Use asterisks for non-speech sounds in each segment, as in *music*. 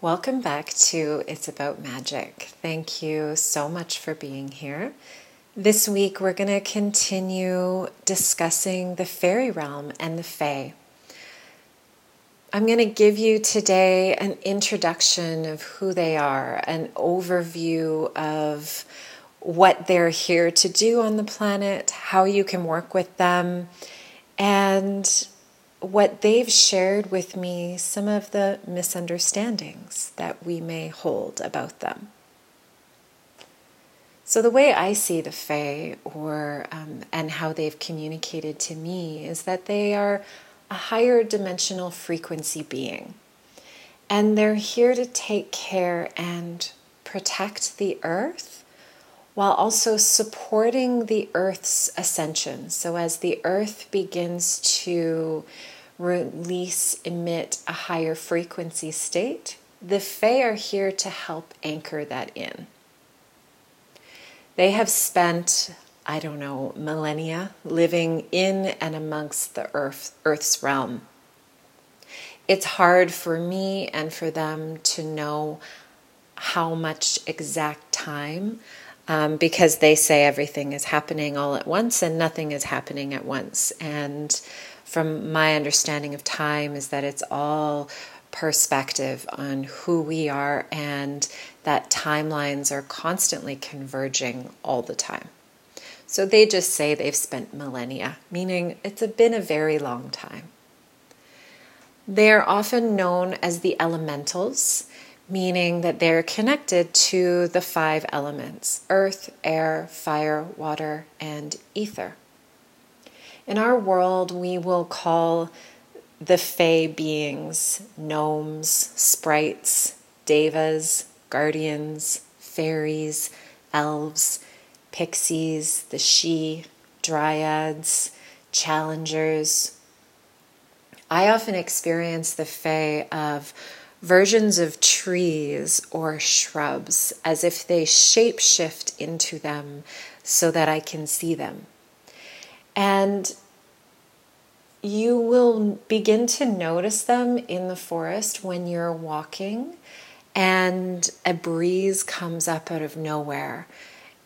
Welcome back to It's About Magic. Thank you so much for being here. This week, we're going to continue discussing the fairy realm and the fae. I'm going to give you today an introduction of who they are, an overview of what they're here to do on the planet, how you can work with them, and what they've shared with me some of the misunderstandings that we may hold about them. So the way I see the Fae, or um, and how they've communicated to me, is that they are a higher dimensional frequency being, and they're here to take care and protect the earth while also supporting the Earth's ascension. So, as the Earth begins to release, emit a higher frequency state, the Fae are here to help anchor that in. They have spent, I don't know, millennia living in and amongst the earth, Earth's realm. It's hard for me and for them to know how much exact time um, because they say everything is happening all at once and nothing is happening at once. And from my understanding of time, is that it's all perspective on who we are and that timelines are constantly converging all the time. So they just say they've spent millennia, meaning it's been a very long time. They are often known as the elementals, meaning that they're connected to the five elements earth, air, fire, water, and ether. In our world, we will call the Fae beings gnomes, sprites, devas, guardians, fairies, elves, pixies, the Sidhe, dryads, challengers. I often experience the Fae of versions of trees or shrubs as if they shapeshift into them so that I can see them. And you will begin to notice them in the forest when you're walking and a breeze comes up out of nowhere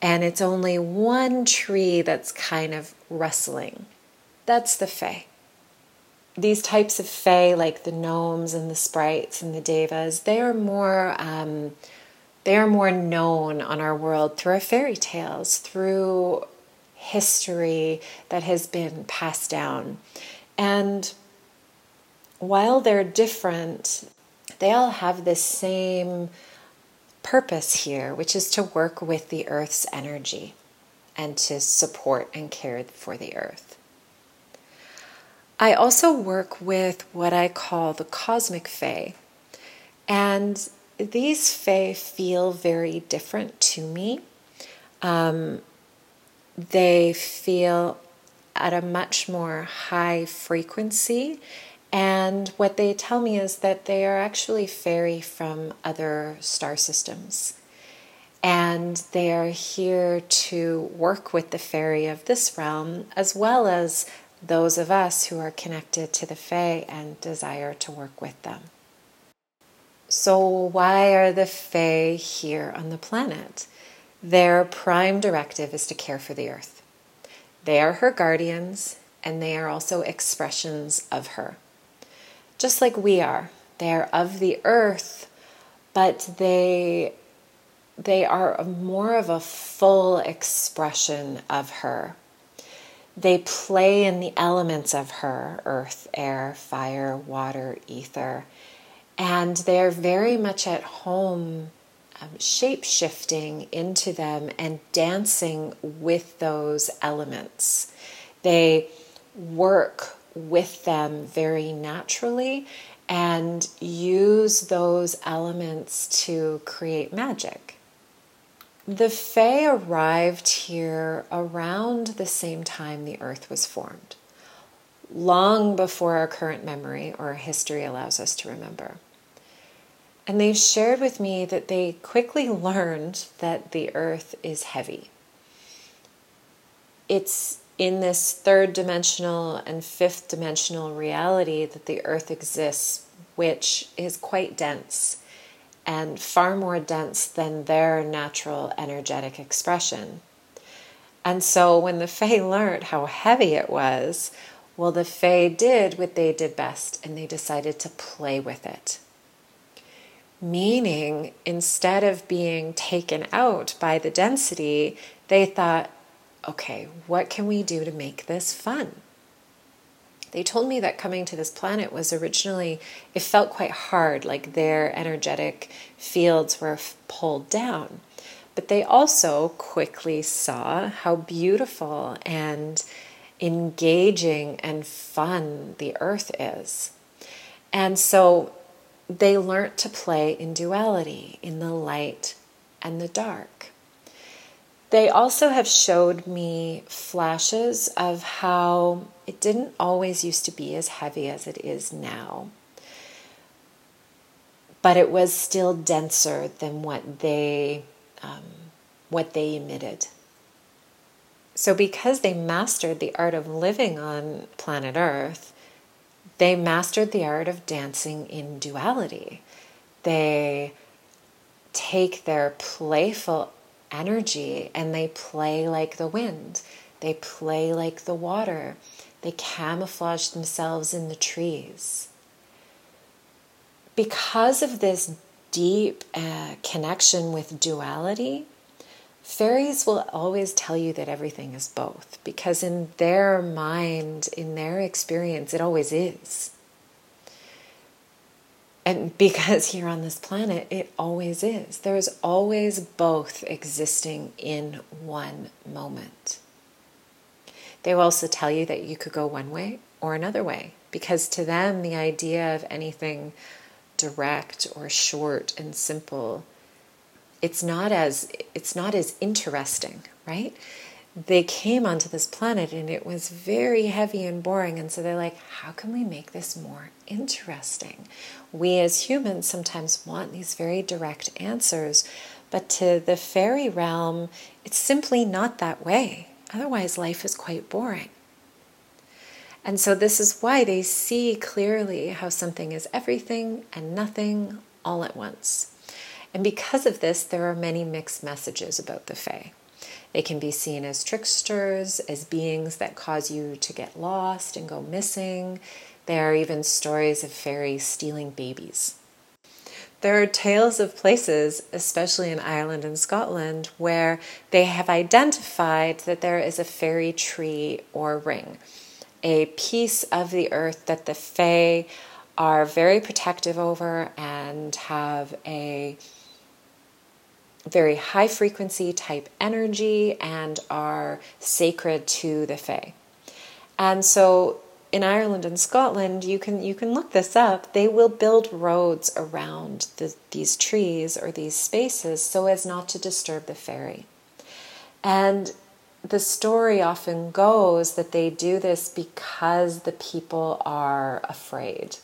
and it's only one tree that's kind of rustling. That's the Fae these types of fae, like the gnomes and the sprites and the devas, they are more um, they are more known on our world through our fairy tales, through history that has been passed down, and while they're different, they all have the same purpose here, which is to work with the earth's energy and to support and care for the earth. I also work with what I call the cosmic fae. And these fae feel very different to me. Um, they feel at a much more high frequency. And what they tell me is that they are actually fairy from other star systems. And they are here to work with the fairy of this realm as well as those of us who are connected to the Fae and desire to work with them. So, why are the Fae here on the planet? Their prime directive is to care for the earth. They are her guardians, and they are also expressions of her. Just like we are, they are of the earth, but they they are more of a full expression of her they play in the elements of her earth, air, fire, water, ether. And they're very much at home, um, shape shifting into them and dancing with those elements. They work with them very naturally and use those elements to create magic. The Fae arrived here around the same time the Earth was formed, long before our current memory or history allows us to remember. And they've shared with me that they quickly *laughs* learned that the Earth is heavy. It's in this third dimensional and fifth dimensional reality that the Earth exists, which is quite dense and far more dense than their natural energetic expression. And so when the Fae learned how heavy it was, well, the Fae did what they did best and they decided to play with it. Meaning, instead of being taken out by the density, they thought, okay, what can we do to make this fun? They told me that coming to this planet was originally, it felt quite hard, like their energetic fields were pulled down. But they also quickly saw how beautiful and engaging and fun the earth is. And so they learnt to play in duality, in the light and the dark. They also have showed me flashes of how it didn't always used to be as heavy as it is now. But it was still denser than what they um, what they emitted. So, because they mastered the art of living on planet Earth, they mastered the art of dancing in duality. They take their playful energy and they play like the wind. They play like the water. They camouflage themselves in the trees. Because of this deep uh, connection with duality, fairies will always tell you that everything is both because in their mind, in their experience, it always is. And because *laughs* here on this planet, it always is. There is always both existing in one moment. They will also tell you that you could go one way or another way, because to them, the idea of anything direct or short and simple it's not as it's not as interesting right they came onto this planet and it was very heavy and boring. And so they're like, how can we make this more interesting? We as humans sometimes want these very direct answers, but to the fairy realm, it's simply not that way. Otherwise, life is quite boring. And so, this is why they see clearly how something is everything and nothing all at once. And because of this, there are many mixed messages about the Fae. They can be seen as tricksters, as beings that cause you to get lost and go missing. There are even stories of fairies stealing babies. There are tales of places, especially in Ireland and Scotland, where they have identified that there is a fairy tree or ring, a piece of the earth that the Fae are very protective over and have a very high frequency type energy and are sacred to the Fae. And so in Ireland and Scotland, you can you can look this up. They will build roads around the, these trees or these spaces so as not to disturb the fairy. And the story often goes that they do this because the people are afraid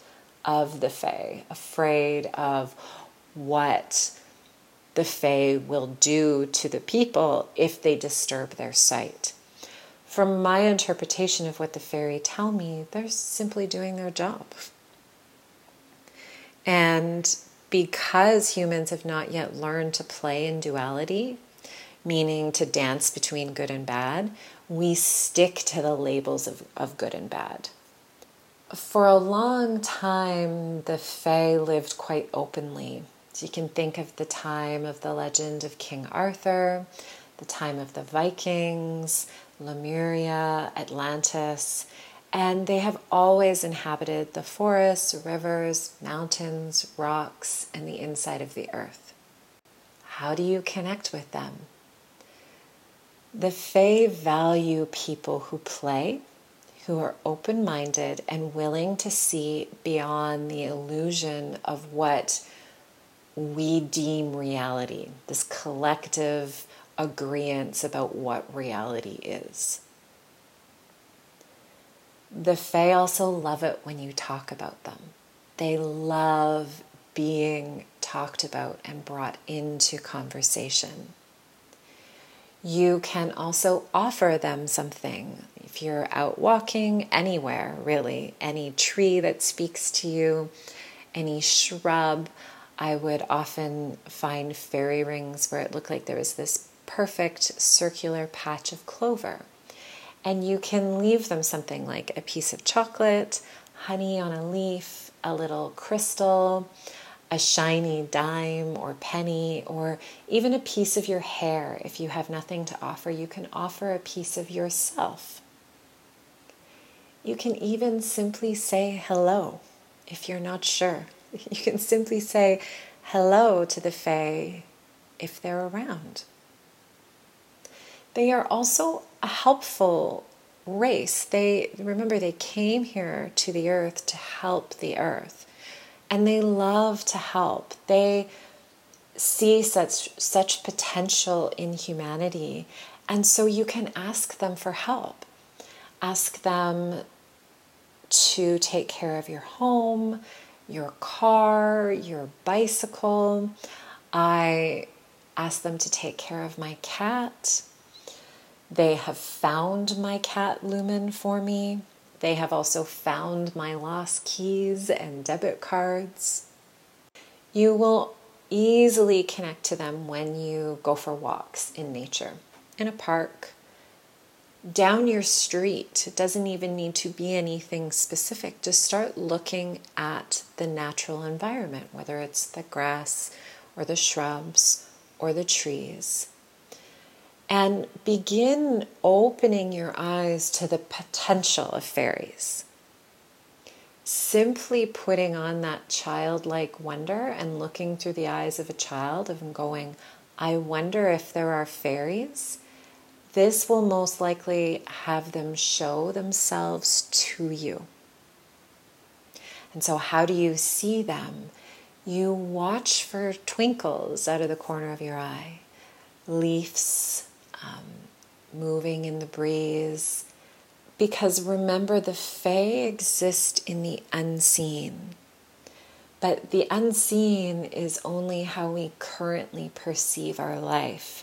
of the Fae, afraid of what the Fae will do to the people if they disturb their site. From my interpretation of what the fairy tell me, they're simply doing their job. And because humans have not yet learned to play in duality, meaning to dance between good and bad, we stick to the labels of, of good and bad. For a long time, the Fae lived quite openly so you can think of the time of the legend of King Arthur, the time of the Vikings, Lemuria, Atlantis, and they have always inhabited the forests, rivers, mountains, rocks, and the inside of the earth. How do you connect with them? The Fae value people who play, who are open minded and willing to see beyond the illusion of what we deem reality, this collective agreement about what reality is. The Fae also love it when you talk about them. They love being talked about and brought into conversation. You can also offer them something. If you're out walking anywhere, really, any tree that speaks to you, any shrub, I would often find fairy rings where it looked like there was this perfect circular patch of clover. And you can leave them something like a piece of chocolate, honey on a leaf, a little crystal, a shiny dime or penny, or even a piece of your hair. If you have nothing to offer, you can offer a piece of yourself. You can even simply say hello if you're not sure. *laughs* You can simply say hello to the Fae if they're around. They are also a helpful race. They remember they came here to the earth to help the earth. And they love to help. They see such such potential in humanity. And so you can ask them for help. Ask them to take care of your home, your car, your bicycle. I ask them to take care of my cat. They have found my cat Lumen for me. They have also found my lost keys and debit cards. You will easily connect to them when you go for walks in nature, in a park, down your street. It doesn't even need to be anything specific. Just start looking at the natural environment, whether it's the grass or the shrubs or the trees. And begin opening your eyes to the potential of fairies. Simply putting on that childlike wonder and looking through the eyes of a child and going, I wonder if there are fairies this will most likely have them show themselves to you. And so, how do you see them? You watch for twinkles out of the corner of your eye, leaves um, moving in the breeze. Because remember, the Fae exist in the unseen. But the unseen is only how we currently perceive our life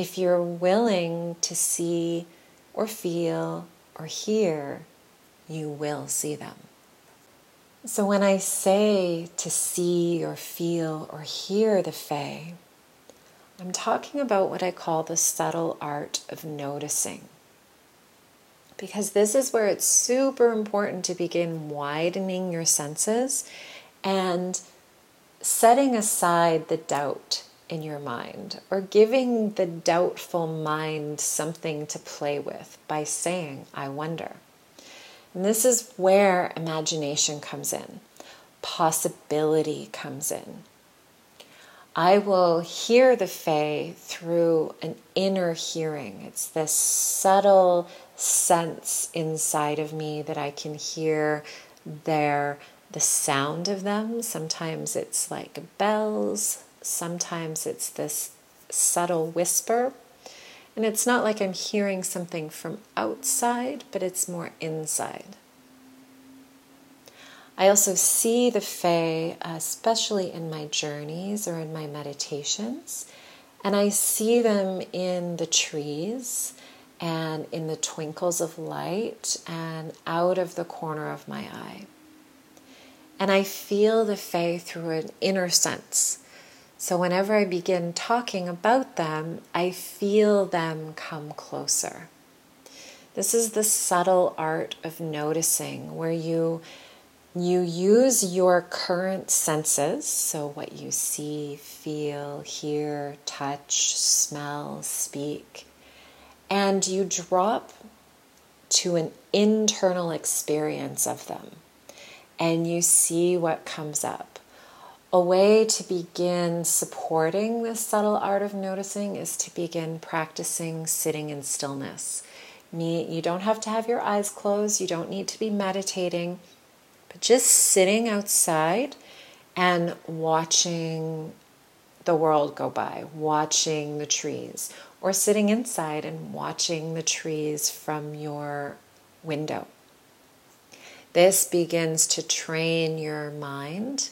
if you're willing to see or feel or hear, you will see them. So when I say to see or feel or hear the Fae, I'm talking about what I call the subtle art of noticing. Because this is where it's super important to begin widening your senses and setting aside the doubt in your mind or giving the doubtful mind something to play with by saying, I wonder. And this is where imagination comes in, possibility comes in. I will hear the Fae through an inner hearing. It's this subtle sense inside of me that I can hear their the sound of them. Sometimes it's like bells, sometimes it's this subtle whisper. And it's not like I'm hearing something from outside, but it's more inside. I also see the Fae, especially in my journeys or in my meditations, and I see them in the trees and in the twinkles of light and out of the corner of my eye. And I feel the Fae through an inner sense so, whenever I begin talking about them, I feel them come closer. This is the subtle art of noticing where you you use your current senses, so what you see, feel, hear, touch, smell, speak, and you drop to an internal experience of them and you see what comes up a way to begin supporting this subtle art of noticing is to begin practicing sitting in stillness. You don't have to have your eyes closed, you don't need to be meditating, but just sitting outside and watching the world go by, watching the trees, or sitting inside and watching the trees from your window. This begins to train your mind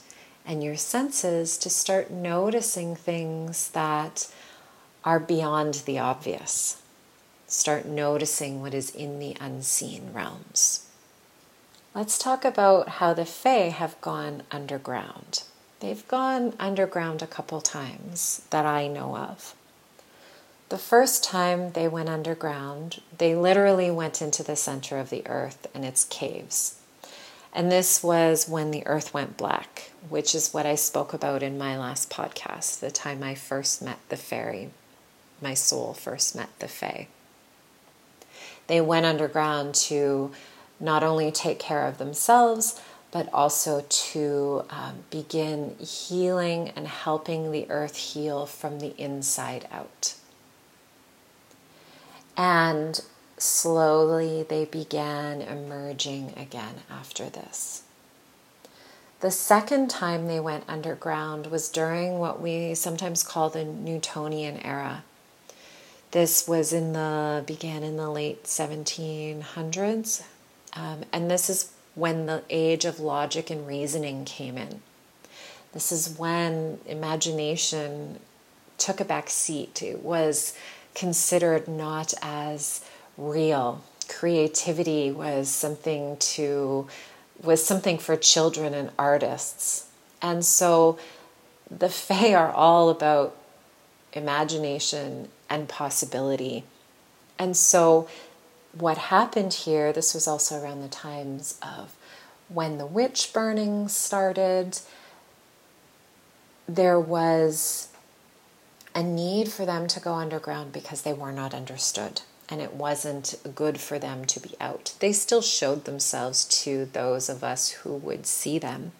and your senses to start noticing things that are beyond the obvious. Start noticing what is in the unseen realms. Let's talk about how the Fae have gone underground. they've gone underground a couple times that I know of. The first time they went underground, they literally went into the center of the earth and its caves. And this was when the earth went black, which is what I spoke about in my last podcast, the time I first met the fairy. My soul first met the fae. They went underground to not only take care of themselves, but also to um, begin healing and helping the earth heal from the inside out. And slowly they began emerging again after this. The second time they went underground was during what we sometimes call the Newtonian era. This was in the began in the late 1700s, um, and this is when the age of logic and reasoning came in. This is when imagination took a back seat. It was considered not as real. Creativity was something to was something for children and artists. And so the *laughs* Fae are all about imagination and possibility. And so what happened here, this was also around the times of when the witch burning started, there was a need for them to go underground because they were not understood and it wasn't good for them to be out. They still showed themselves to those of us who would see them,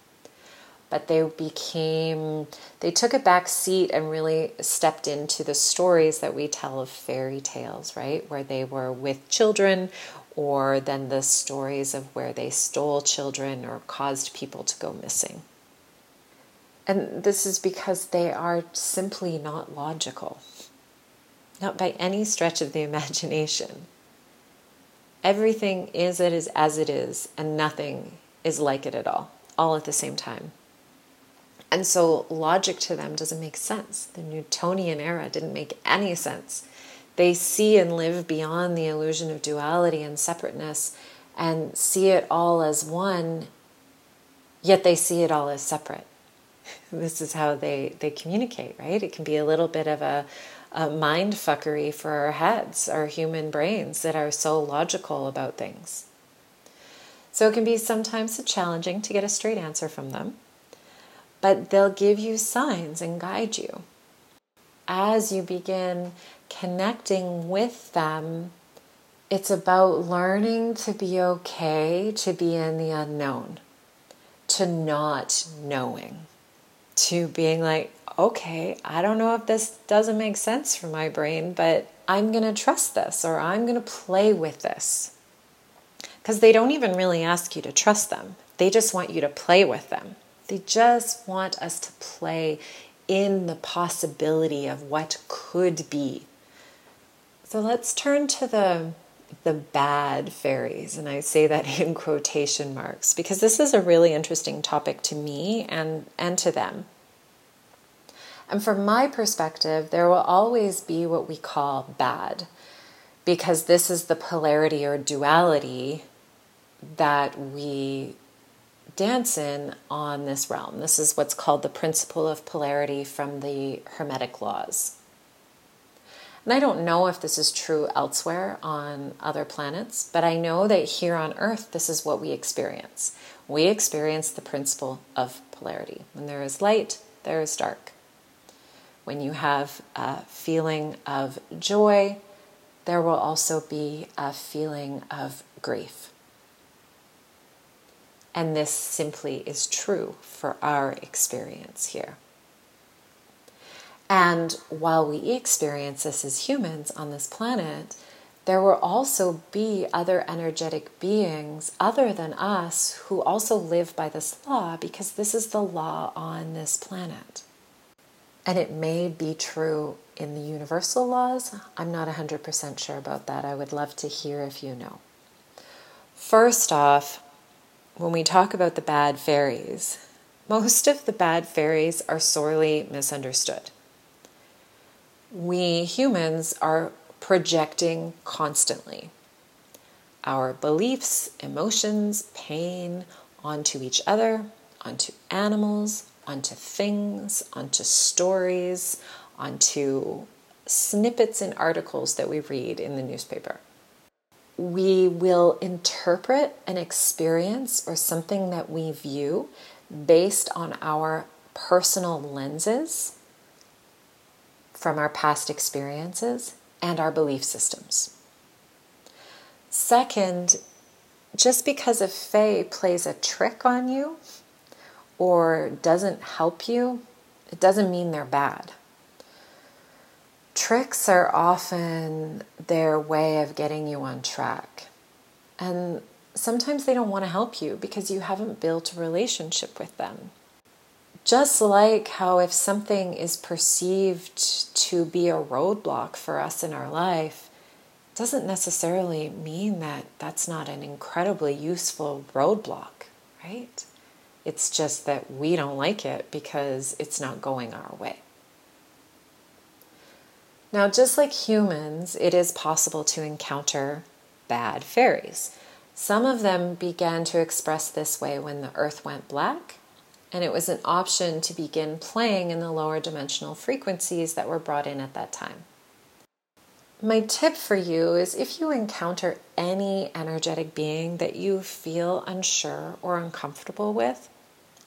but they became, they took a back seat and really stepped into the stories that we tell of fairy tales, right? Where they were with children, or then the stories of where they stole children or caused people to go missing. And this is because they are simply not logical, not by any stretch of the imagination. Everything is it is as it is, and nothing is like it at all, all at the same time. And so logic to them doesn't make sense. The Newtonian era didn't make any sense. They see and live beyond the illusion of duality and separateness and see it all as one, yet they see it all as separate *laughs* this is how they, they communicate, right? It can be a little bit of a, a mind fuckery for our heads, our human brains that are so logical about things. So it can be sometimes challenging to get a straight answer from them, but they'll give you signs and guide you. As you begin connecting with them, it's about learning to be okay to be in the unknown, to not knowing to being like, okay, I don't know if this doesn't make sense for my brain, but I'm going to trust this or I'm going to play with this. Because they don't even really ask you to trust them, they just want you to play with them. They just want us to play in the possibility of what could be. So let's turn to the the bad fairies, and I say that *laughs* in quotation marks because this is a really interesting topic to me and, and to them. And from my perspective, there will always be what we call bad because this is the polarity or duality that we dance in on this realm. This is what's called the principle of polarity from the Hermetic laws. And I don't know if this is true elsewhere on other planets, but I know that here on Earth, this is what we experience. We experience the principle of polarity. When there is light, there is dark. When you have a feeling of joy, there will also be a feeling of grief. And this simply is true for our experience here. And while we experience this as humans on this planet, there will also be other energetic beings other than us who also live by this law because this is the law on this planet. And it may be true in the universal laws. I'm not 100% sure about that. I would love to hear if you know. First off, when we talk about the bad fairies, most of the bad fairies are sorely misunderstood we humans are projecting constantly our beliefs, emotions, pain onto each other, onto animals, onto things, onto stories, onto snippets and articles that we read in the newspaper. We will interpret an experience or something that we view based on our personal lenses from our past experiences and our belief systems. Second, just because a Fae plays a trick on you or doesn't help you, it doesn't mean they're bad. Tricks are often their way of getting you on track. And sometimes they don't want to help you because you haven't built a relationship with them. Just like how if something is perceived to be a roadblock for us in our life, doesn't necessarily mean that that's not an incredibly useful roadblock, right? It's just that we don't like it because it's not going our way. Now, just like humans, it is possible to encounter bad fairies. Some of them began to express this way when the earth went black, and it was an option to begin playing in the lower dimensional frequencies that were brought in at that time. My tip for you is if you encounter any energetic being that you feel unsure or uncomfortable with,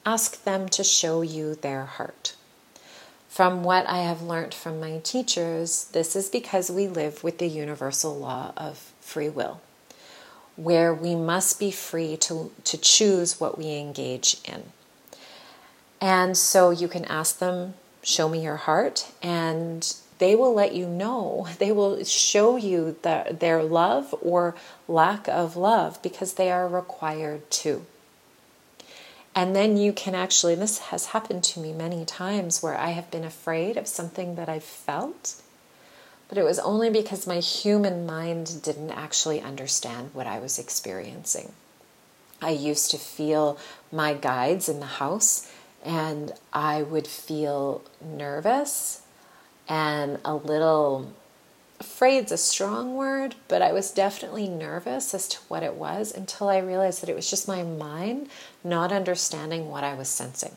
ask them to show you their heart. From what I have learned from my teachers, this is because we live with the universal law of free will, where we must be free to, to choose what we engage in. And so you can ask them, Show me your heart, and they will let you know. *laughs* They will show you the, their love or lack of love because they are required to. And then you can actually, this has happened to me many times where I have been afraid of something that I felt, but it was only because my human mind didn't actually understand what I was experiencing. I used to feel my guides in the house, and I would feel nervous and a little afraid's a strong word, but I was definitely nervous as to what it was until I realized that it was just my mind not understanding what I was sensing.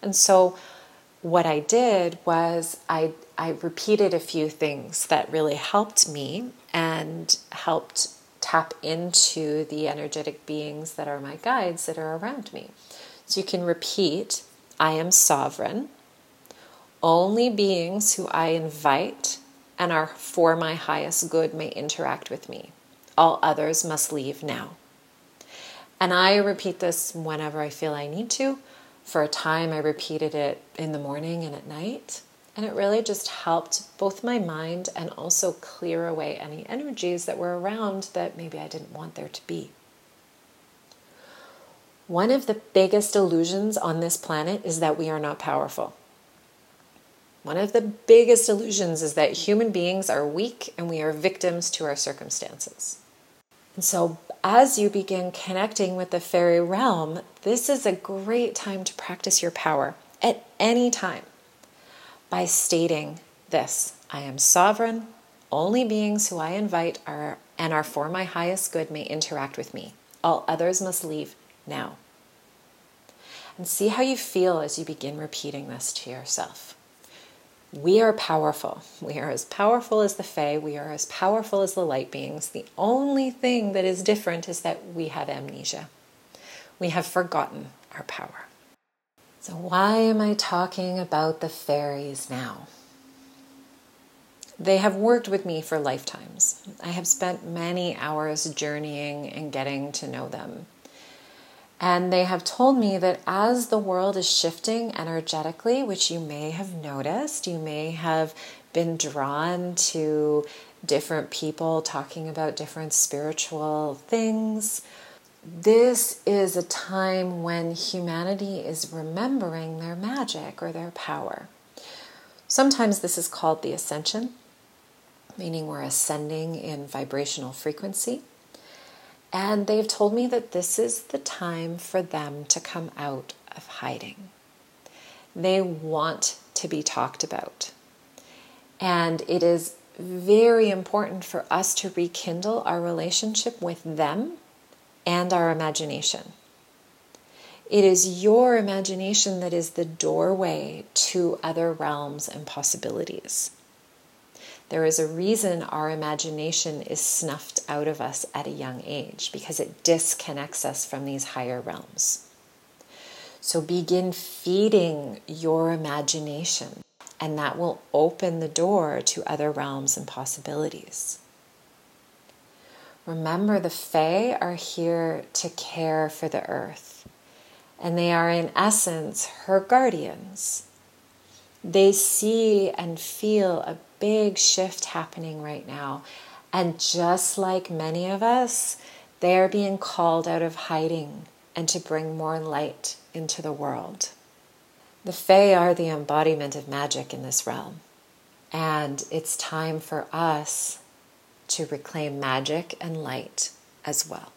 And so what I did was I I repeated a few things that really helped me and helped tap into the energetic beings that are my guides that are around me. So you can repeat I am sovereign. Only beings who I invite and are for my highest good may interact with me. All others must leave now. And I repeat this whenever I feel I need to. For a time, I repeated it in the morning and at night. And it really just helped both my mind and also clear away any energies that were around that maybe I didn't want there to be. One of the biggest illusions on this planet is that we are not powerful. One of the biggest illusions is that human beings are weak and we are victims to our circumstances. And so, as you begin connecting with the fairy realm, this is a great time to practice your power at any time by stating this I am sovereign. Only beings who I invite are and are for my highest good may interact with me. All others must leave now. And see how you feel as you begin repeating this to yourself. We are powerful. We are as powerful as the Fae. We are as powerful as the light beings. The only thing that is different is that we have amnesia. We have forgotten our power. So, why am I talking about the fairies now? They have worked with me for lifetimes. I have spent many hours journeying and getting to know them. And they have told me that as the world is shifting energetically, which you may have noticed, you may have been drawn to different people talking about different spiritual things. This is a time when humanity is remembering their magic or their power. Sometimes this is called the ascension, meaning we're ascending in vibrational frequency. And they've told me that this is the time for them to come out of hiding. They want to be talked about. And it is very important for us to rekindle our relationship with them and our imagination. It is your imagination that is the doorway to other realms and possibilities. There is a reason our imagination is snuffed out of us at a young age because it disconnects us from these higher realms. So begin feeding your imagination, and that will open the door to other realms and possibilities. Remember, the Fae are here to care for the earth, and they are, in essence, her guardians. They see and feel a big shift happening right now. And just like many of us, they are being called out of hiding and to bring more light into the world. The Fae are the embodiment of magic in this realm. And it's time for us to reclaim magic and light as well.